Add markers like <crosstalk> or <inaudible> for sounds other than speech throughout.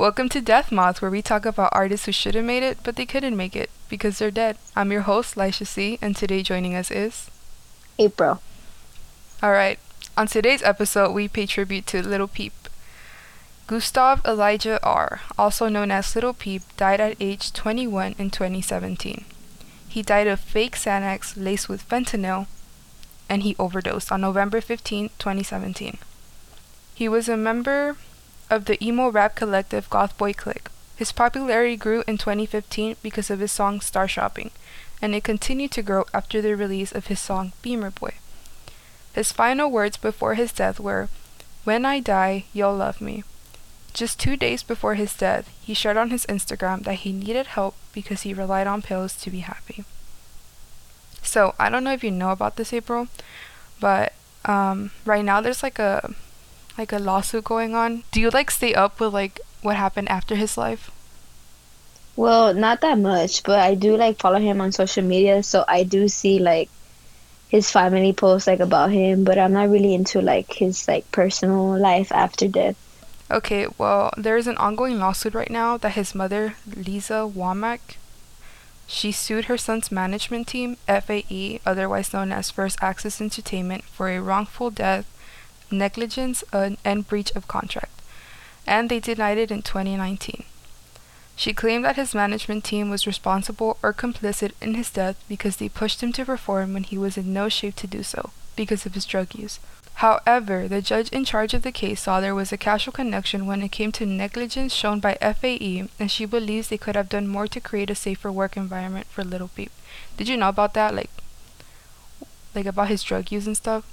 Welcome to Death Moth, where we talk about artists who should have made it, but they couldn't make it because they're dead. I'm your host, Lisha C, and today joining us is April. All right. On today's episode, we pay tribute to Lil Peep. Gustav Elijah Åhr., also known as Lil Peep, died at age 21 in 2017. He died of fake Xanax laced with fentanyl, and he overdosed on November 15, 2017. He was a member of the emo rap collective GothBoiClique. His popularity grew in 2015 because of his song Star Shopping, and it continued to grow after the release of his song Beamer Boy. His final words before his death were, When I die, you'll love me. Just two days before his death, he shared on his Instagram that he needed help because he relied on pills to be happy. So, I don't know if you know about this, April, but um, right now there's like a like a lawsuit going on. Do you like stay up with like what happened after his life? Well, not that much, but I do like follow him on social media, so I do see like his family posts like about him, but I'm not really into like his like personal life after death. Okay, well, there is an ongoing lawsuit right now that his mother, Lisa Womack, she sued her son's management team, FAE, otherwise known as First Access Entertainment, for a wrongful death, negligence, and breach of contract, and they denied it in 2019. She claimed that his management team was responsible or complicit in his death because they pushed him to perform when he was in no shape to do so because of his drug use. However, the judge in charge of the case saw there was a causal connection when it came to negligence shown by FAE, and she believes they could have done more to create a safer work environment for Lil Peep. Did you know about that? Like, like about his drug use and stuff?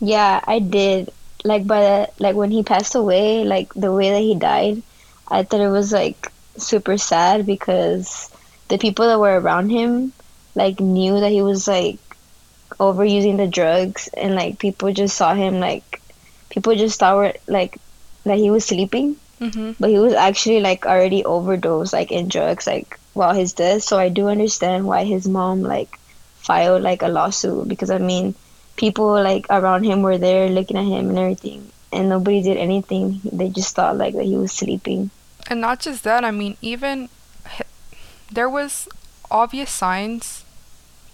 Yeah, I did. Like, but like when he passed away, like the way that he died, I thought it was like super sad because the people that were around him, like, knew that he was like overusing the drugs and like people just saw him like people just thought like that he was sleeping mm-hmm. but he was actually like already overdosed like in drugs like while his death so i do understand why his mom like filed like a lawsuit because i mean people like around him were there looking at him and everything and nobody did anything. They just thought like that he was sleeping. And not just that i mean even there was obvious signs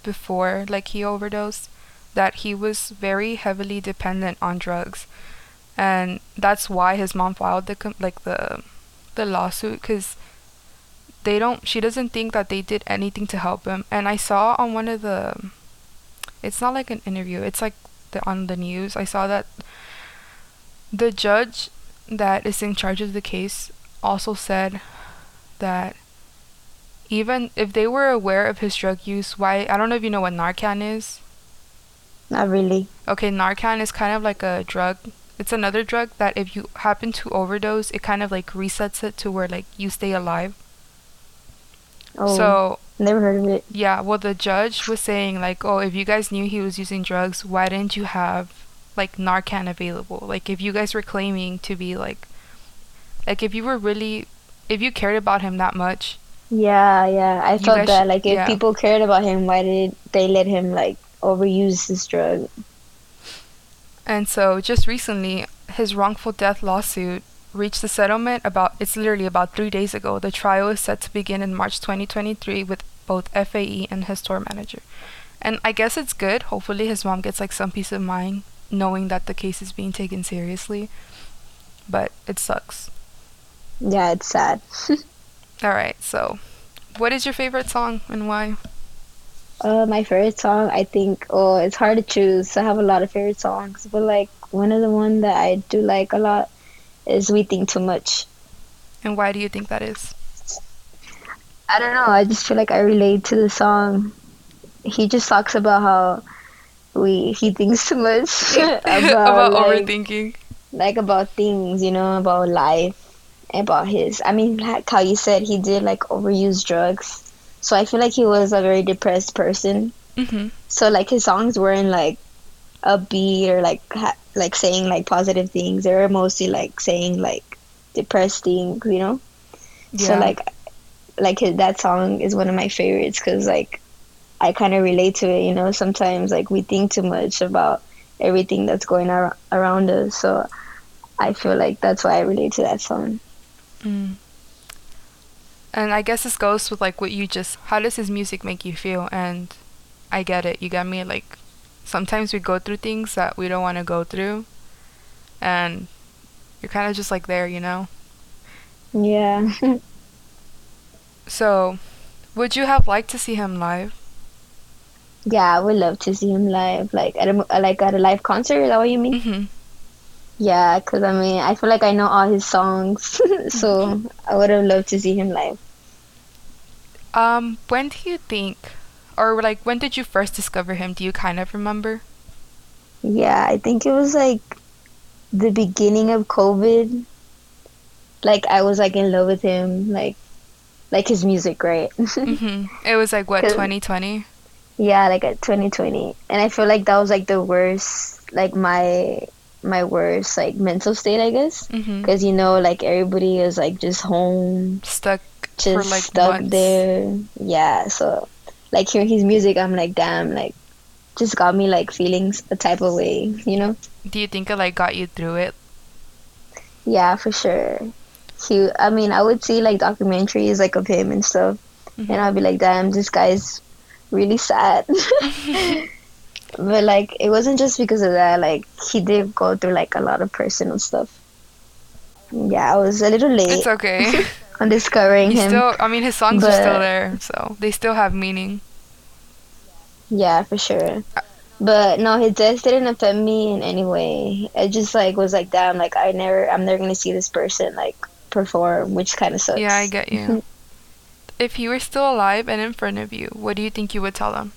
before like he overdosed that he was very heavily dependent on drugs. And that's why his mom filed the like the the lawsuit cuz they don't she doesn't think that they did anything to help him. And I saw on one of the it's not like an interview it's like the, on the news I saw that the judge that is in charge of the case also said that even if they were aware of his drug use, why I don't know if you know what Narcan is. Not really. Okay, Narcan is kind of like a drug. It's another drug that if you happen to overdose, it kind of like resets it to where like you stay alive. Oh, so never heard of it. Yeah, well the judge was saying like, "Oh, if you guys knew he was using drugs, why didn't you have like Narcan available? Like if you guys were claiming to be like like if you were really if you cared about him that much, yeah, yeah. I felt that. Like, if yeah. people cared about him, why did they let him like overuse this drug? And so just recently, his wrongful death lawsuit reached a settlement about it's literally about 3 days ago. The trial is set to begin in March 2023 with both FAE and his store manager. And I guess it's good. Hopefully his mom gets like some peace of mind knowing that the case is being taken seriously. But it sucks. Yeah, it's sad. <laughs> All right. So, what is your favorite song and why? Uh, my favorite song, I think. Oh, it's hard to choose. I have a lot of favorite songs, but like one of the one that I do like a lot is "We Think Too Much." And why do you think that is? I don't know. I just feel like I relate to the song. He just talks about how we he thinks too much <laughs> about, about like, overthinking. like about things, you know, about life, about his. I mean, like how you said he did like overuse drugs. So I feel like he was a very depressed person. Mhm. So like his songs weren't like upbeat or like ha- like saying like positive things. They were mostly like saying like depressed things, you know. So Yeah. like like his, that song is one of my favorites because like I kind of relate to it. You know, sometimes like we think too much about everything that's going ar- around us. So I feel like that's why I relate to that song. Mm. And I guess this goes with like what you just how does his music make you feel? And I get it. You got me like sometimes we go through things that we don't want to go through. And you're kind of just like there, you know. Yeah. <laughs> So, would you have liked to see him live? yeah, I would love to see him live, like at a like at a live concert. Is that what you mean? Mhm. Yeah, because I mean, I feel like I know all his songs, <laughs> so I would have loved to see him live. Um, when do you think or like when did you first discover him? Do you kind of remember? Yeah, I think it was like the beginning of COVID. Like I was like in love with him, like like his music, right? <laughs> Mhm. It was like what 2020? yeah, like at 2020, and I feel like that was like the worst, like my my worst like mental state, I guess, because you know, like everybody is like just home, Stuck just like stuck months. there. Yeah, so like hearing his music, I'm like, damn, like just got me like feelings a type of way, you know? Do you think it like got you through it? Yeah, for sure. He, I mean, I would see like documentaries like of him and stuff, Mhm. and I'd be like, damn, this guy's really sad. <laughs> <laughs> but like, it wasn't just because of that. Like, he did go through like a lot of personal stuff. Yeah, I was a little late It's okay. <laughs> on discovering He him. still I mean his songs are still there, so they still have meaning. Yeah, for sure. But no, his death didn't affect me in any way. It just like was like, damn, like I never, I'm never gonna see this person like perform, which kind of sucks. Yeah, I get you. <laughs> if he were still alive and in front of you, what do you think you would tell him?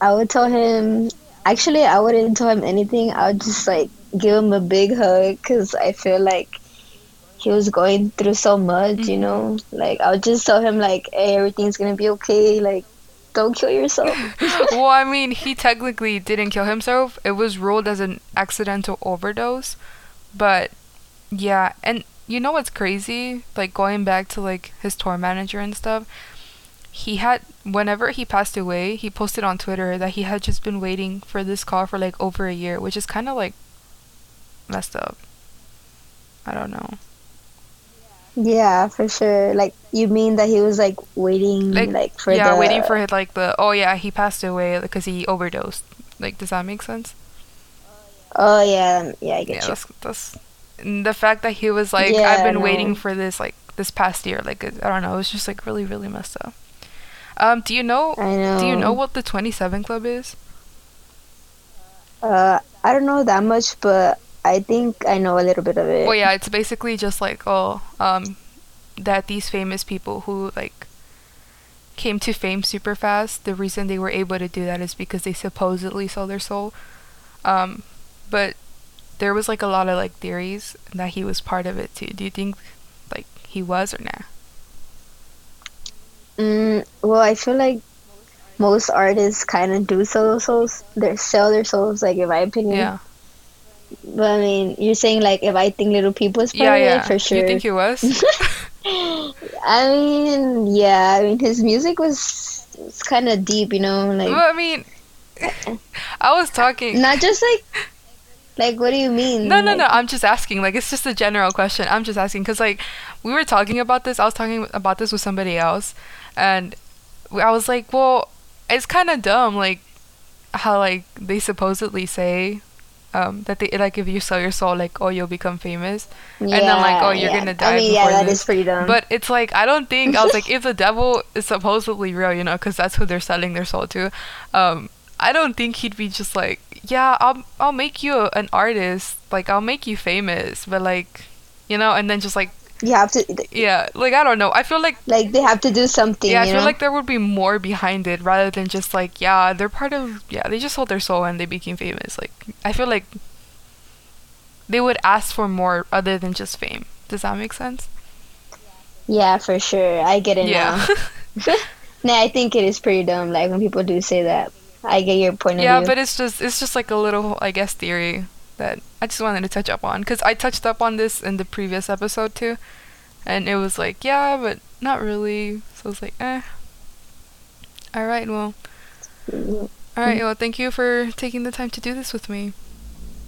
I would tell him. Actually, I wouldn't tell him anything. I would just like give him a big hug because I feel like he was going through so much. You Mhm. know, like I just tell him like, hey, everything's gonna be okay. Like, don't kill yourself. <laughs> well, I mean, he technically didn't kill himself. It was ruled as an accidental overdose. But yeah, and you know what's crazy? Like going back to like his tour manager and stuff. He had whenever he passed away, he posted on Twitter that he had just been waiting for this call for like over a year, which is kind of like messed up. I don't know. Yeah, for sure. Like, you mean that he was like waiting, Like, like, for yeah, the waiting for it like the oh yeah, he passed away because he overdosed. Like does that make sense? Oh yeah, yeah, I get yeah, you. that's that's the fact that he was like, Yeah, I've been no. waiting for this like this past year. Like I don't know, it was just like really really messed up. Um, do you know? I know. Do you know what the Twenty Seven Club is? Uh, I don't know that much, but I think I know a little bit of it. Well, yeah, it's basically just like oh, um, that these famous people who like came to fame super fast. The reason they were able to do that is because they supposedly sold their soul. Um, but there was like a lot of like theories that he was part of it too. Do you think like he was or nah? Mm, well, I feel like most artists kind of do sell their souls, they sell their souls, like in my opinion. Yeah. But I mean, you're saying like if I think Little People is part Yeah, yeah. it, for sure. You think he was? <laughs> I mean, yeah. I mean, his music was, was kind of deep, you know, like well, I mean, <laughs> I was talking. not just like, like what do you mean? No, no, Like, no. I'm just asking. Like, it's just a general question. I'm just asking because, like, we were talking about this. I was talking about this with somebody else, and I was like, well, it's kind of dumb, like, how like they supposedly say. Um, that they like if you sell your soul like oh you'll become famous Yeah, and then like oh you're yeah. gonna die I mean, yeah, that this. is dumb. But it's like I don't think I was like <laughs> if the devil is supposedly real, you know, because that's who they're selling their soul to. Um, I don't think he'd be just like, yeah, I'll I'll make you an artist, like I'll make you famous, but like, you know, and then just like you have to, yeah, like I don't know. I feel like like, they have to do something. yeah, I feel know? like there would be more behind it rather than just like yeah, they're part of yeah, they just sold their soul and they became famous. Like I feel like they would ask for more other than just fame. Does that make sense? Yeah, for sure. I get it Yeah. now. <laughs> <laughs> nah, I think it is pretty dumb. Like when people do say that, I get your point of yeah view. but it's just it's just like a little i guess theory that i just wanted to touch up on because i touched up on this in the previous episode too and it was like yeah but not really. So I was like eh. All right well. All right well thank you for taking the time to do this with me.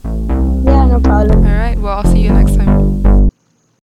Yeah, no problem. all